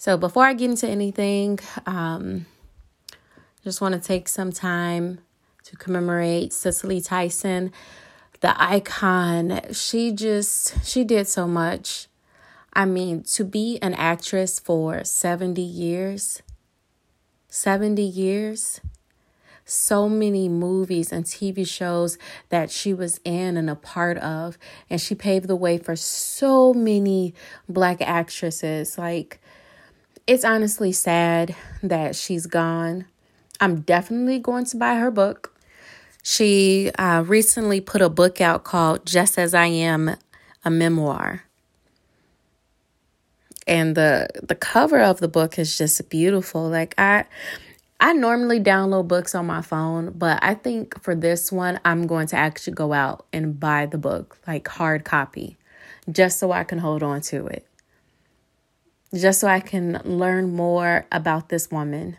So before I get into anything, um, just want to take some time to commemorate Cicely Tyson, the icon. She just she did so much. I mean, to be an actress for 70 years, 70 years, so many movies and TV shows that she was in and a part of, and she paved the way for so many black actresses. Like, it's honestly sad that she's gone. I'm definitely going to buy her book. She uh, recently put a book out called Just As I Am, a memoir. And the the cover of the book is just beautiful. Like I I normally download books on my phone, but I think for this one I'm going to actually go out and buy the book, like hard copy, just so I can hold on to it just so I can learn more about this woman.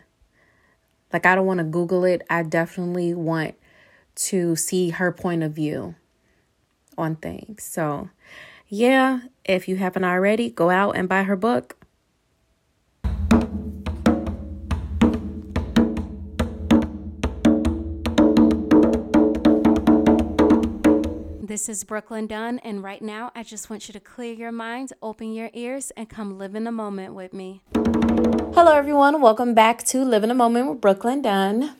Like, I don't want to Google it. I definitely want to see her point of view on things. So, yeah, if you haven't already, go out and buy her book. This is Brooklyn Dunn, and right now I just want you to clear your minds, open your ears, and come live in the moment with me. Hello, everyone. Welcome back to Live in a Moment with Brooklyn Dunn.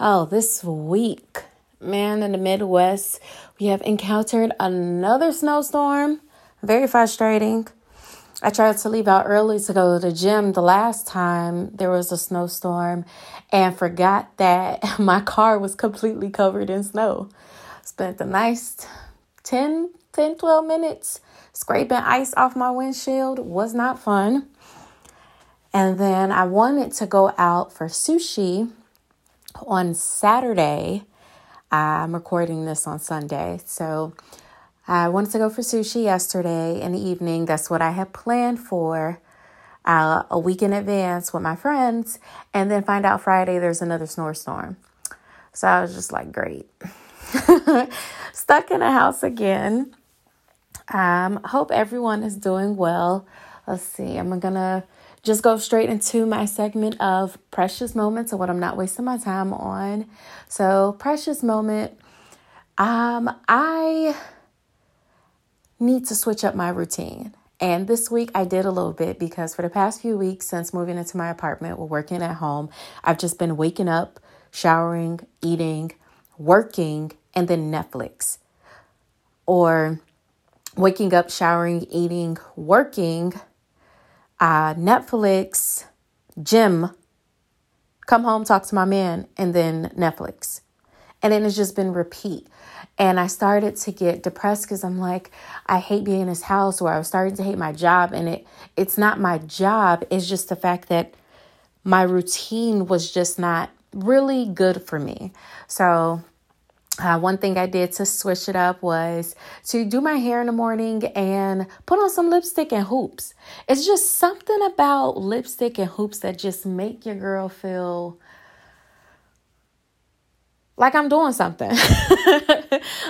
Oh, this week, man, in the Midwest, we have encountered another snowstorm. Very frustrating. I tried to leave out early to go to the gym the last time there was a snowstorm and forgot that my car was completely covered in snow. Spent a nice 10, 10, 12 minutes scraping ice off my windshield. Was not fun. And then I wanted to go out for sushi on Saturday. I'm recording this on Sunday. So I wanted to go for sushi yesterday in the evening. That's what I had planned for uh, a week in advance with my friends. And then find out Friday there's another snowstorm. So I was just like, great. Stuck in a house again. Um, hope everyone is doing well. Let's see. I'm gonna just go straight into my segment of precious moments and what I'm not wasting my time on. So, precious moment. Um, I need to switch up my routine. And this week I did a little bit because for the past few weeks since moving into my apartment, we're working at home, I've just been waking up, showering, eating, working, and then Netflix. Or waking up, showering, eating, working, uh, Netflix, gym, come home, talk to my man, and then Netflix. And then it's just been repeat. And I started to get depressed because I'm like, I hate being in this house, or I was starting to hate my job. And it it's not my job, it's just the fact that my routine was just not really good for me. So uh, one thing I did to switch it up was to do my hair in the morning and put on some lipstick and hoops. It's just something about lipstick and hoops that just make your girl feel like I'm doing something.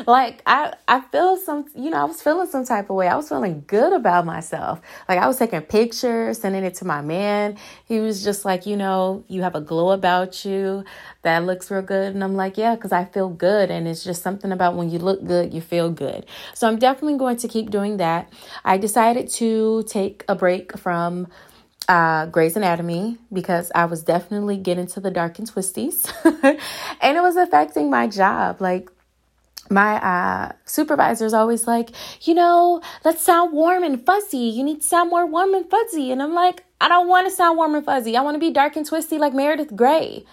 like I I feel some you know, I was feeling some type of way. I was feeling good about myself. Like I was taking pictures, sending it to my man. He was just like, you know, you have a glow about you that looks real good. And I'm like, yeah, because I feel good. And it's just something about when you look good, you feel good. So I'm definitely going to keep doing that. I decided to take a break from uh, Grey's Anatomy because I was definitely getting to the dark and twisties, and it was affecting my job. Like my uh, always like, you know, let's sound warm and fuzzy. You need to sound more warm and fuzzy, and I'm like, I don't want to sound warm and fuzzy. I want to be dark and twisty like Meredith Grey.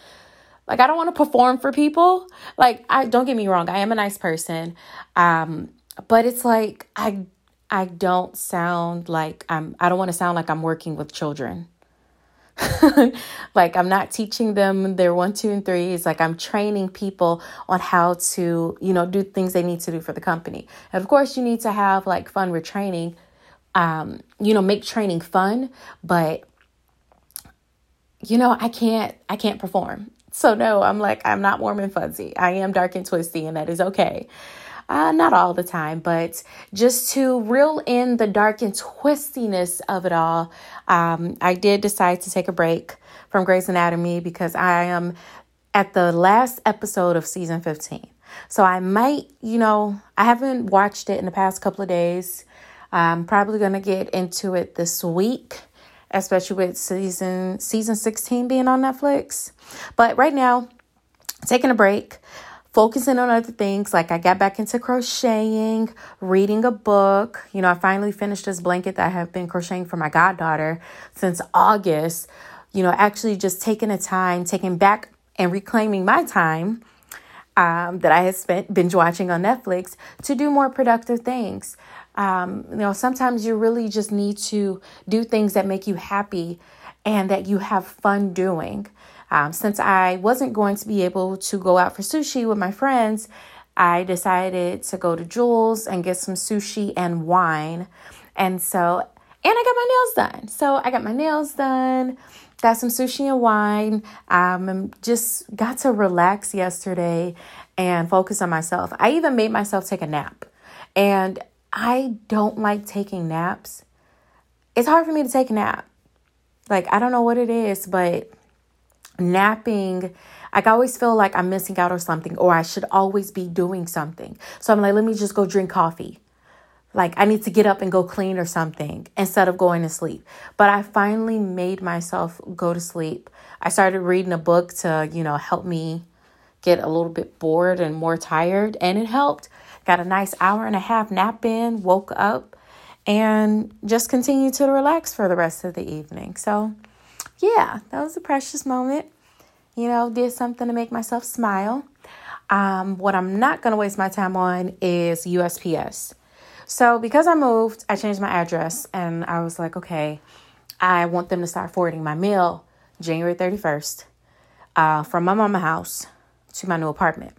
Like I don't want to perform for people. Like I don't get me wrong, I am a nice person. Um, but it's like I I don't sound like I'm I don't want to sound like I'm working with children. like I'm not teaching them their one, two, and three. It's like I'm training people on how to, you know, do things they need to do for the company. And of course, you need to have like fun with training. Um, you know, make training fun, but you know, I can't I can't perform. So no, I'm like I'm not warm and fuzzy. I am dark and twisty, and that is okay. Uh, not all the time, but just to reel in the dark and twistiness of it all, um, I did decide to take a break from Grey's Anatomy because I am at the last episode of season 15. So I might, you know, I haven't watched it in the past couple of days. I'm probably going to get into it this week, especially with season season 16 being on Netflix. But right now, taking a break, focusing on other things. Like I got back into crocheting, reading a book. You know, I finally finished this blanket that I have been crocheting for my goddaughter since August. You know, actually just taking the time, taking back and reclaiming my time um, that I had spent binge watching on Netflix to do more productive things. Um, you know, sometimes you really just need to do things that make you happy and that you have fun doing. Um, since I wasn't going to be able to go out for sushi with my friends, I decided to go to Jules and get some sushi and wine. And so, and I got my nails done. So I got my nails done got some sushi and wine. Um, just got to relax yesterday and focus on myself. I even made myself take a nap. And I don't like taking naps. It's hard for me to take a nap. Like, I don't know what it is, but napping, I always feel like I'm missing out on something or I should always be doing something. So I'm like, let me just go drink coffee. Like, I need to get up and go clean or something instead of going to sleep. But I finally made myself go to sleep. I started reading a book to, you know, help me get a little bit bored and more tired, and it helped. Got a nice hour and a half nap in, woke up, and just continued to relax for the rest of the evening. So, yeah, that was a precious moment. You know, did something to make myself smile. Um, what I'm not going to waste my time on is USPS. So, because I moved, I changed my address and I was like, okay, I want them to start forwarding my mail January 31st uh, from my mama house to my new apartment.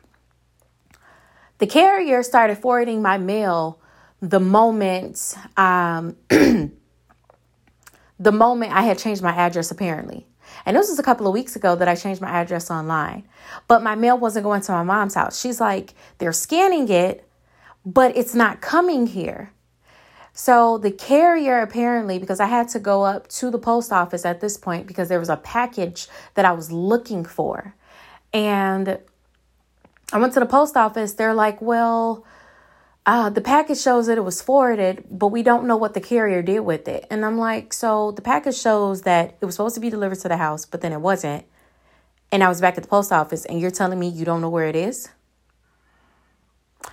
The carrier started forwarding my mail the moment um, the moment I had changed my address apparently. And this was a couple of weeks ago that I changed my address online. But my mail wasn't going to my mom's house. She's like, they're scanning it, but it's not coming here. So the carrier apparently, because I had to go up to the post office at this point because there was a package that I was looking for. And I went to the post office. They're like, well, uh, the package shows that it was forwarded, but we don't know what the carrier did with it. And I'm like, so the package shows that it was supposed to be delivered to the house, but then it wasn't. And I was back at the post office, and you're telling me you don't know where it is?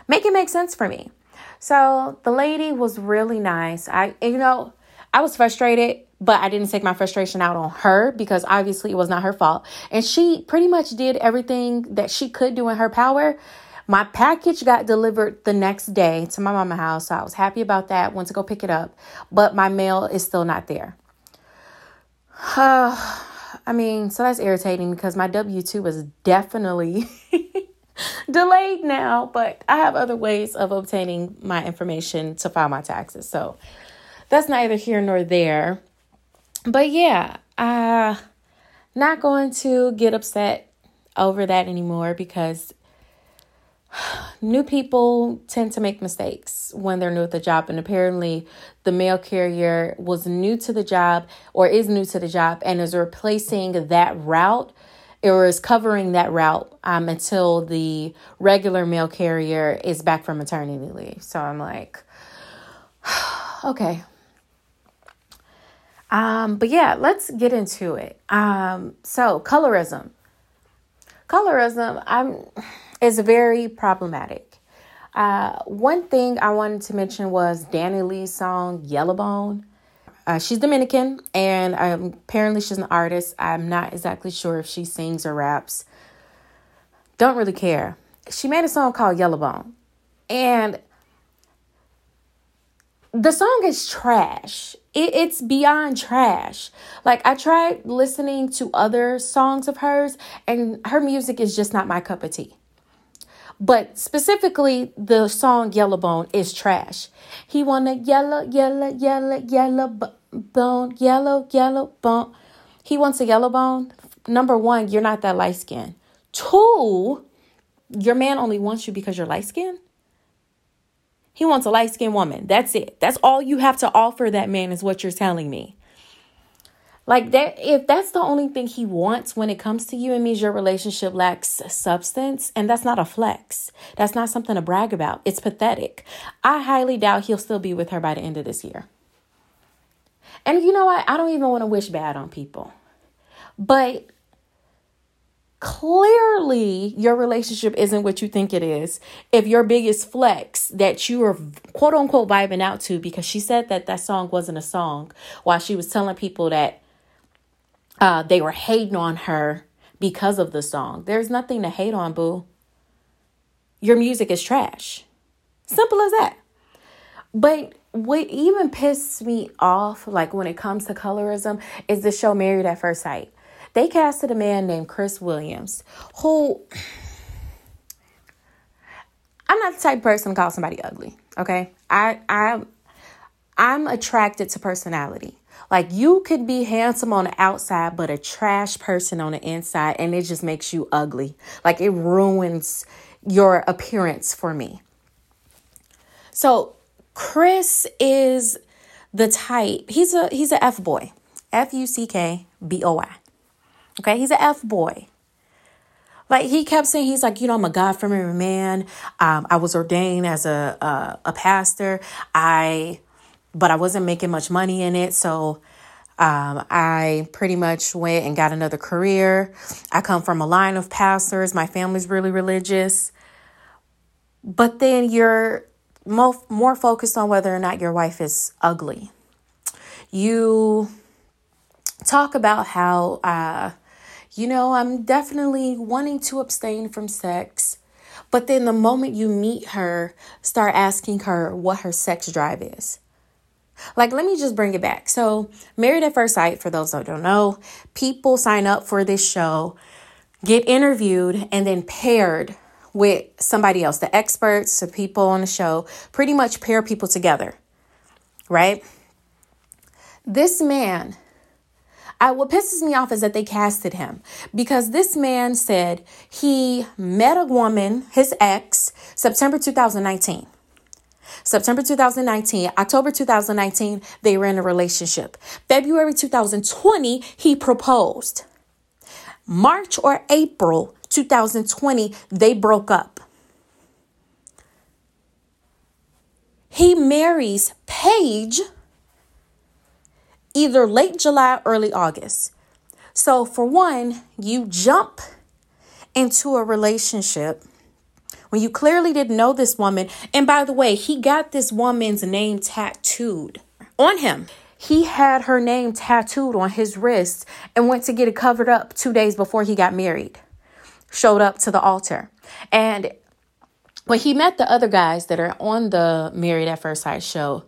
make it make sense for me. So the lady was really nice. I, you know, I was frustrated, but I didn't take my frustration out on her because obviously it was not her fault. And she pretty much did everything that she could do in her power. My package got delivered the next day to my mama house. So I was happy about that. Went to go pick it up, but my mail is still not there. Uh, I mean, so that's irritating because my W 2 was definitely delayed now, but I have other ways of obtaining my information to file my taxes. So that's neither here nor there. But yeah, uh not going to get upset over that anymore because new people tend to make mistakes when they're new at the job and apparently the mail carrier was new to the job or is new to the job and is replacing that route or is covering that route um, until the regular mail carrier is back from maternity leave. So I'm like, okay. Um, but yeah, let's get into it. Um, so colorism. Colorism I'm, is very problematic. Uh, one thing I wanted to mention was DaniLeigh's song Yellowbone. Uh, she's Dominican, and um, apparently she's an artist. I'm not exactly sure if she sings or raps. Don't really care. She made a song called Yellowbone, and the song is trash. It, it's beyond trash. Like I tried listening to other songs of hers, and her music is just not my cup of tea. But specifically, the song Yellowbone is trash. He want a yellow, yellow, yellow, yellow bone, yellow, yellow bone. He wants a yellow bone. Number one, you're not that light skin. Two, your man only wants you because you're light skin. He wants a light skinned woman. That's it. That's all you have to offer that man, is what you're telling me. Like that, if that's the only thing he wants when it comes to you, it means your relationship lacks substance. And that's not a flex. That's not something to brag about. It's pathetic. I highly doubt he'll still be with her by the end of this year. And you know what? I don't even want to wish bad on people. But clearly your relationship isn't what you think it is if your biggest flex that you are quote unquote vibing out to because she said that that song wasn't a song while she was telling people that uh, they were hating on her because of the song. There's nothing to hate on boo. Your music is trash. Simple as that. But what even pisses me off like when it comes to colorism is the show married at first sight. They casted a man named Chris Williams, who I'm not the type of person to call somebody ugly. Okay, I I I'm attracted to personality. Like you could be handsome on the outside, but a trash person on the inside, and it just makes you ugly. Like it ruins your appearance for me. So Chris is the type. He's a he's a F boy. F U C K B O I. Okay, he's an F boy. Like he kept saying, he's like, you know, I'm a God fearing man. Um, I was ordained as a, a a pastor. I, but I wasn't making much money in it, so um, I pretty much went and got another career. I come from a line of pastors. My family's really religious. But then you're more, more focused on whether or not your wife is ugly. You talk about how uh, you know, I'm definitely wanting to abstain from sex. But then the moment you meet her, start asking her what her sex drive is. Like, let me just bring it back. So, Married at First Sight, for those that don't know, people sign up for this show, get interviewed, and then paired with somebody else. The experts, the people on the show, pretty much pair people together, right? This man I, what pisses me off is that they casted him because this man said he met a woman, his ex, September 2019. September 2019, October 2019, they were in a relationship. February 2020, he proposed. March or April 2020, they broke up. He marries Paige either late July, early August. So, for one, you jump into a relationship when you clearly didn't know this woman. And by the way, he got this woman's name tattooed on him. He had her name tattooed on his wrist and went to get it covered up two days before he got married. Showed up to the altar. And when he met the other guys that are on the Married at First Sight show,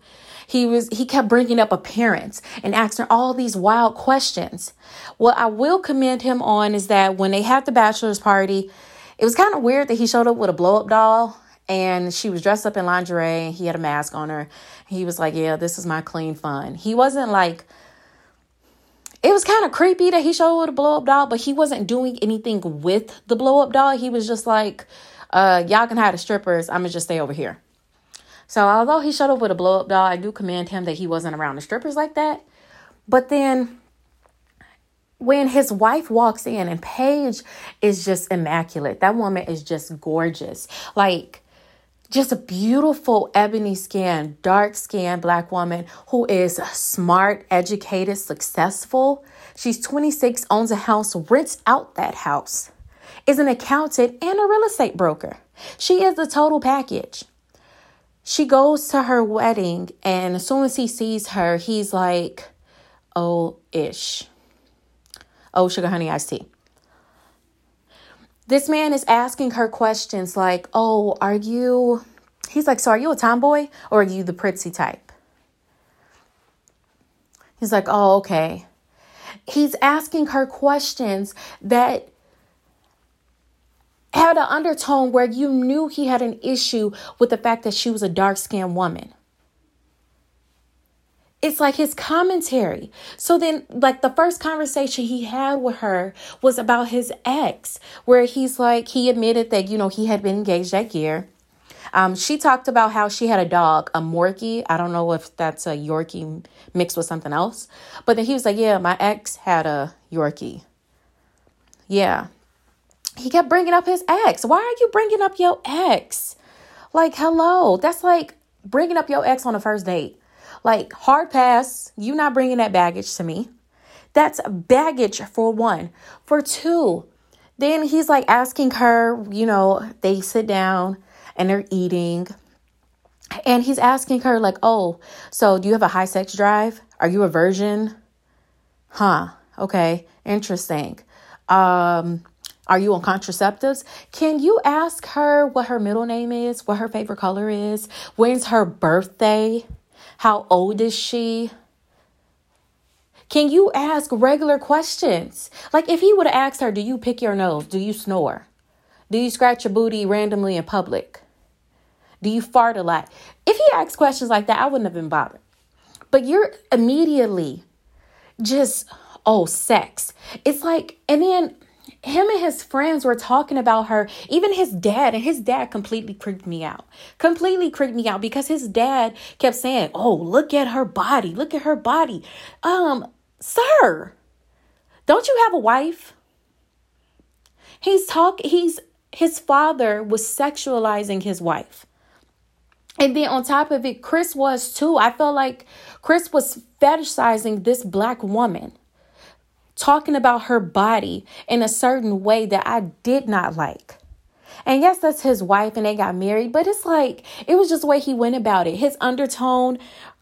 he was he kept bringing up appearance and asking all these wild questions. What I will commend him on is that when they had the bachelor's party, it was kind of weird that he showed up with a blow up doll and she was dressed up in lingerie and he had a mask on her. He was like, "Yeah, this is my clean fun." He wasn't like it was kind of creepy that he showed up with a blow up doll, but he wasn't doing anything with the blow up doll. He was just like, uh, y'all can hide the strippers. I'm gonna just stay over here. So although he showed up with a blow up doll, I do commend him that he wasn't around the strippers like that. But then when his wife walks in and Paige is just immaculate, that woman is just gorgeous. Like just a beautiful ebony skin, dark skin black woman who is smart, educated, successful. She's 26, owns a house, rents out that house, is an accountant and a real estate broker. She is the total package she goes to her wedding, and as soon as he sees her, he's like, oh, ish. Oh, sugar honey iced tea. This man is asking her questions like, oh, are you, he's like, so are you a tomboy or are you the pretty type? He's like, oh, okay. He's asking her questions that had an undertone where you knew he had an issue with the fact that she was a dark skinned woman. It's like his commentary. So then, like, the first conversation he had with her was about his ex, where he's like, he admitted that, you know, he had been engaged that year. Um, she talked about how she had a dog, a Morkie. I don't know if that's a Yorkie mixed with something else. But then he was like, Yeah, my ex had a Yorkie. Yeah. He kept bringing up his ex. Why are you bringing up your ex? Like, hello. That's like bringing up your ex on a first date. Like, hard pass. You not bringing that baggage to me. That's baggage for one. For two, then he's like asking her, you know, they sit down and they're eating. And he's asking her, like, oh, so do you have a high sex drive? Are you a virgin? Huh. Okay. Interesting. Um, are you on contraceptives? Can you ask her what her middle name is, what her favorite color is, when's her birthday, how old is she? Can you ask regular questions? Like if he would have asked her, Do you pick your nose? Do you snore? Do you scratch your booty randomly in public? Do you fart a lot? If he asked questions like that, I wouldn't have been bothered. But you're immediately just, oh, sex. It's like, and then him and his friends were talking about her, even his dad, and his dad completely creeped me out. Completely creeped me out because his dad kept saying, Oh, look at her body, look at her body. Um, sir, don't you have a wife? He's talk he's his father was sexualizing his wife. And then on top of it, Chris was too. I felt like Chris was fetishizing this black woman, talking about her body in a certain way that I did not like. And yes, that's his wife and they got married, but it's like it was just the way he went about it. His undertone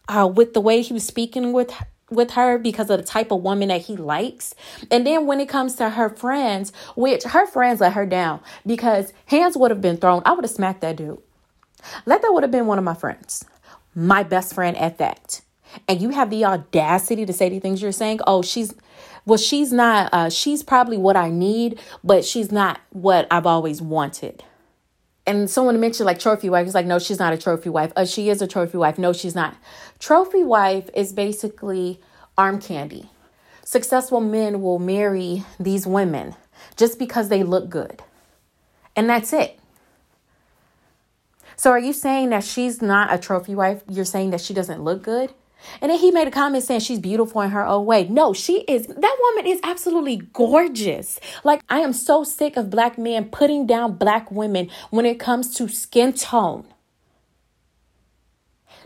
uh, with the way he was speaking with with her because of the type of woman that he likes. And then when it comes to her friends, which her friends let her down because hands would have been thrown, I would have smacked that dude. Let that would have been one of my friends, my best friend at that. And you have the audacity to say the things you're saying. Oh, she's, well, she's not, uh, she's probably what I need, but she's not what I've always wanted and someone mentioned like trophy wife. He's like, no, she's not a trophy wife. Uh, she is a trophy wife. No, she's not. Trophy wife is basically arm candy. Successful men will marry these women just because they look good. And that's it. So are you saying that she's not a trophy wife? You're saying that she doesn't look good? And then he made a comment saying she's beautiful in her own way. No, she is. That woman is absolutely gorgeous. Like, I am so sick of black men putting down black women when it comes to skin tone.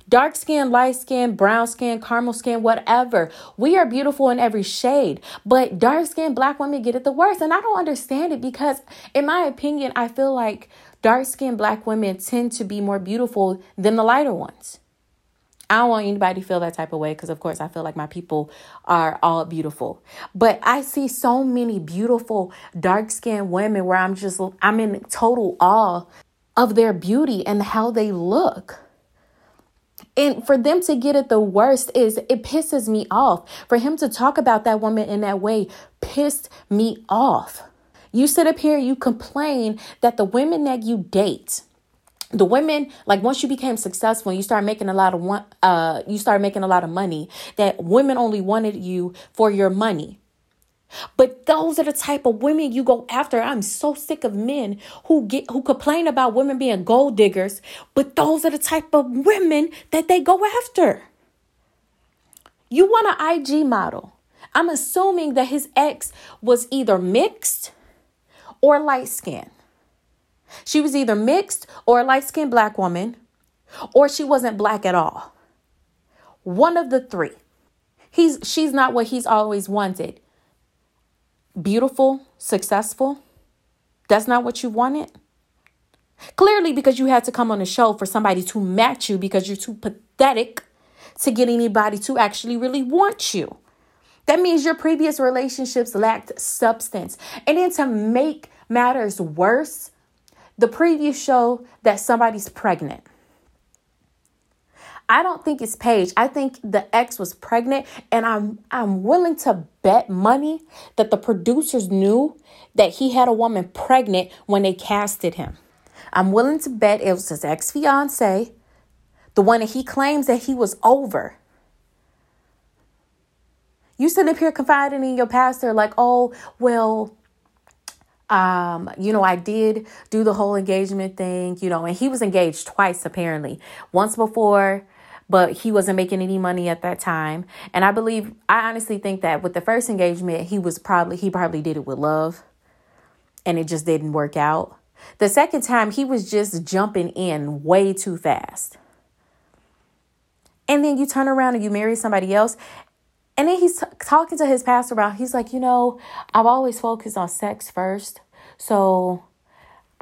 Dark skin, light skin, brown skin, caramel skin, whatever. We are beautiful in every shade. But dark skin black women get it the worst. And I don't understand it because, in my opinion, I feel like dark skinned black women tend to be more beautiful than the lighter ones. I don't want anybody to feel that type of way because, of course, I feel like my people are all beautiful. But I see so many beautiful dark skinned women where I'm just, I'm in total awe of their beauty and how they look. And for them to get it the worst is it pisses me off. For him to talk about that woman in that way pissed me off. You sit up here, you complain that the women that you date, the women like once you became successful you start making a lot of one uh you start making a lot of money that women only wanted you for your money but those are the type of women you go after. I'm so sick of men who get who complain about women being gold diggers, but those are the type of women that they go after. You want an IG model. I'm assuming that his ex was either mixed or light skinned. She was either mixed or a light skinned black woman, or she wasn't black at all. One of the three. He's she's not what he's always wanted. Beautiful, successful. That's not what you wanted. Clearly, because you had to come on the show for somebody to match you because you're too pathetic to get anybody to actually really want you. That means your previous relationships lacked substance. And then to make matters worse, the preview show that somebody's pregnant. I don't think it's Paige. I think the ex was pregnant, and I'm I'm willing to bet money that the producers knew that he had a woman pregnant when they casted him. I'm willing to bet it was his ex fiance, the one that he claims that he was over. You sitting up here confiding in your pastor, like, oh, well, Um, you know, I did do the whole engagement thing, you know, and he was engaged twice apparently. Once before, but he wasn't making any money at that time. And I believe I honestly think that with the first engagement, he was probably he probably did it with love and it just didn't work out. The second time, he was just jumping in way too fast. And then you turn around and you marry somebody else and then he's t- talking to his pastor about, he's like, you know, I've always focused on sex first. So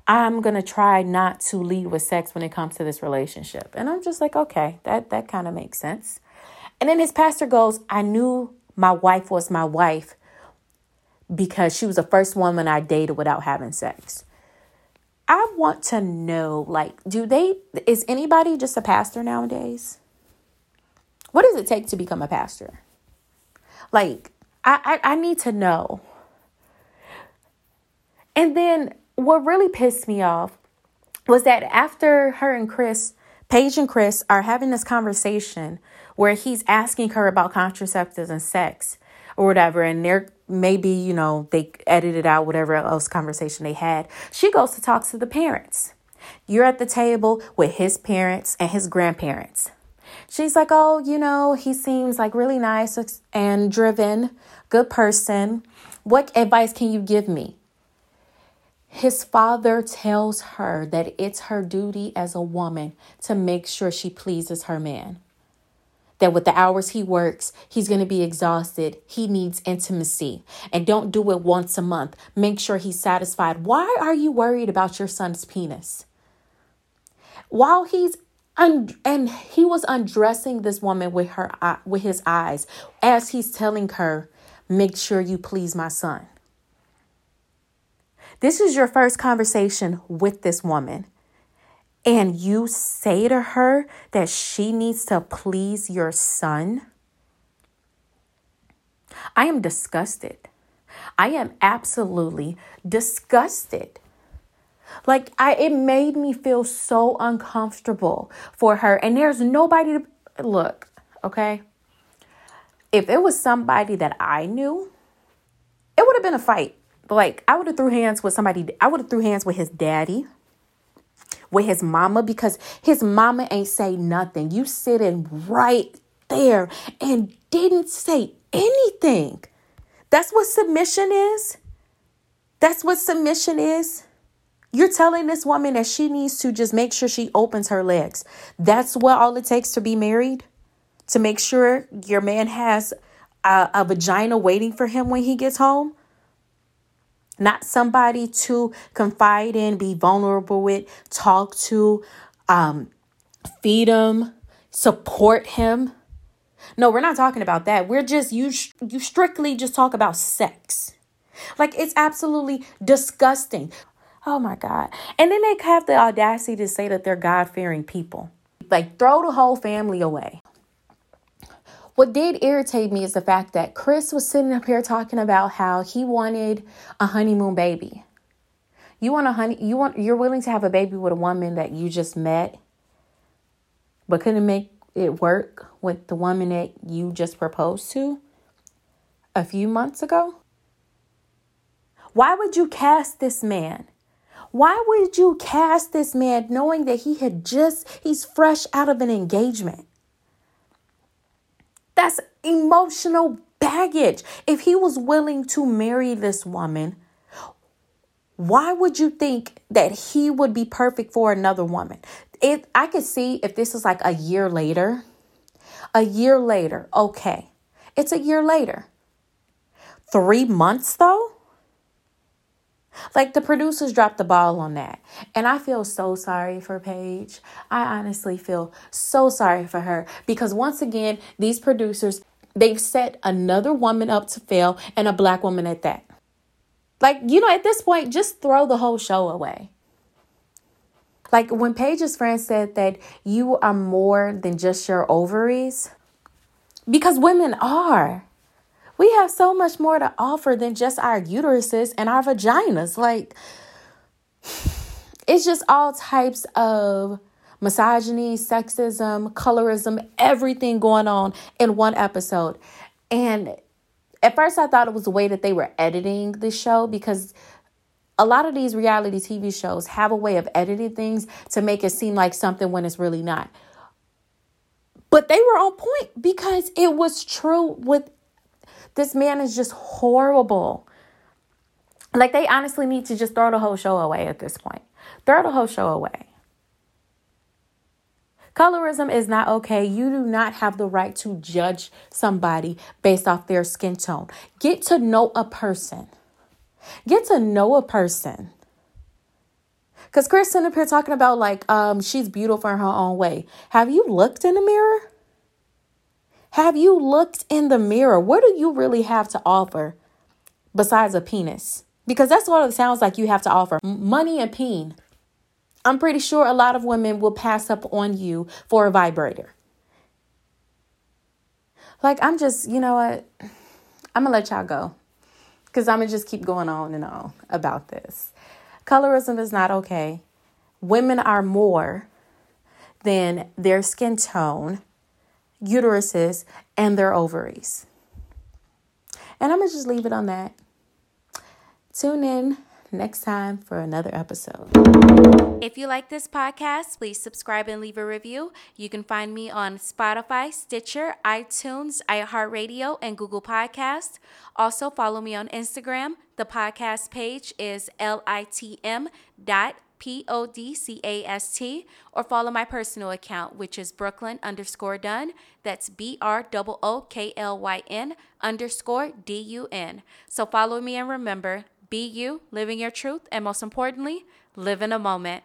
I'm going to try not to lead with sex when it comes to this relationship. And I'm just like, okay, that, that kind of makes sense. And then his pastor goes, I knew my wife was my wife because she was the first woman I dated without having sex. I want to know, like, do they, is anybody just a pastor nowadays? What does it take to become a pastor? Like, I, I, I need to know. And then what really pissed me off was that after her and Chris, Paige and Chris are having this conversation where he's asking her about contraceptives and sex or whatever, and they're maybe, you know, they edited out whatever else conversation they had. She goes to talk to the parents. You're at the table with his parents and his grandparents. She's like, Oh, you know, he seems like really nice and driven, good person. What advice can you give me? His father tells her that it's her duty as a woman to make sure she pleases her man. That with the hours he works, he's going to be exhausted. He needs intimacy. And don't do it once a month. Make sure he's satisfied. Why are you worried about your son's penis? While he's and, and he was undressing this woman with her with his eyes as he's telling her, "Make sure you please my son." This is your first conversation with this woman. And you say to her that she needs to please your son? I am disgusted. I am absolutely disgusted. Like I it made me feel so uncomfortable for her and there's nobody to look, okay? If it was somebody that I knew, it would have been a fight. Like I would have threw hands with somebody I would have threw hands with his daddy, with his mama because his mama ain't say nothing. You sitting right there and didn't say anything. That's what submission is. That's what submission is. You're telling this woman that she needs to just make sure she opens her legs. That's what all it takes to be married? To make sure your man has a, a vagina waiting for him when he gets home? Not somebody to confide in, be vulnerable with, talk to, um, feed him, support him. No, we're not talking about that. We're just you you strictly just talk about sex. Like it's absolutely disgusting. Oh my God. And then they have the audacity to say that they're God fearing people. Like, throw the whole family away. What did irritate me is the fact that Chris was sitting up here talking about how he wanted a honeymoon baby. You want a honey you want you're willing to have a baby with a woman that you just met but couldn't make it work with the woman that you just proposed to a few months ago? Why would you cast this man why would you cast this man knowing that he had just, he's fresh out of an engagement? That's emotional baggage. If he was willing to marry this woman, why would you think that he would be perfect for another woman? If I could see if this is like a year later, a year later, okay, it's a year later. Three months though? Like the producers dropped the ball on that. And I feel so sorry for Paige. I honestly feel so sorry for her because once again, these producers, they've set another woman up to fail and a black woman at that. Like, you know, at this point, just throw the whole show away. Like when Paige's friend said that you are more than just your ovaries, because women are we have so much more to offer than just our uteruses and our vaginas. Like, it's just all types of misogyny, sexism, colorism, everything going on in one episode. And at first, I thought it was the way that they were editing the show because a lot of these reality TV shows have a way of editing things to make it seem like something when it's really not. But they were on point because it was true with this man is just horrible. Like they honestly need to just throw the whole show away at this point. Throw the whole show away. Colorism is not okay. You do not have the right to judge somebody based off their skin tone. Get to know a person. Get to know a person. Because Kristen up here talking about like um she's beautiful in her own way. Have you looked in the mirror? Have you looked in the mirror? What do you really have to offer besides a penis? Because that's what it sounds like you have to offer money and peen. I'm pretty sure a lot of women will pass up on you for a vibrator. Like, I'm just, you know what? I'm gonna let y'all go because I'm gonna just keep going on and on about this. Colorism is not okay. Women are more than their skin tone, uteruses, and their ovaries. And I'm gonna just leave it on that. Tune in next time for another episode. If you like this podcast, please subscribe and leave a review. You can find me on Spotify, Stitcher, iTunes, iHeartRadio, and Google Podcast. Also, follow me on Instagram. The podcast page is litm dot P-O-D-C-A-S-T, or follow my personal account, which is Brooklyn underscore Dunn. That's B-R-O-O-K-L-Y-N underscore D-U-N. So follow me and remember, be you, living your truth, and most importantly, live in a moment.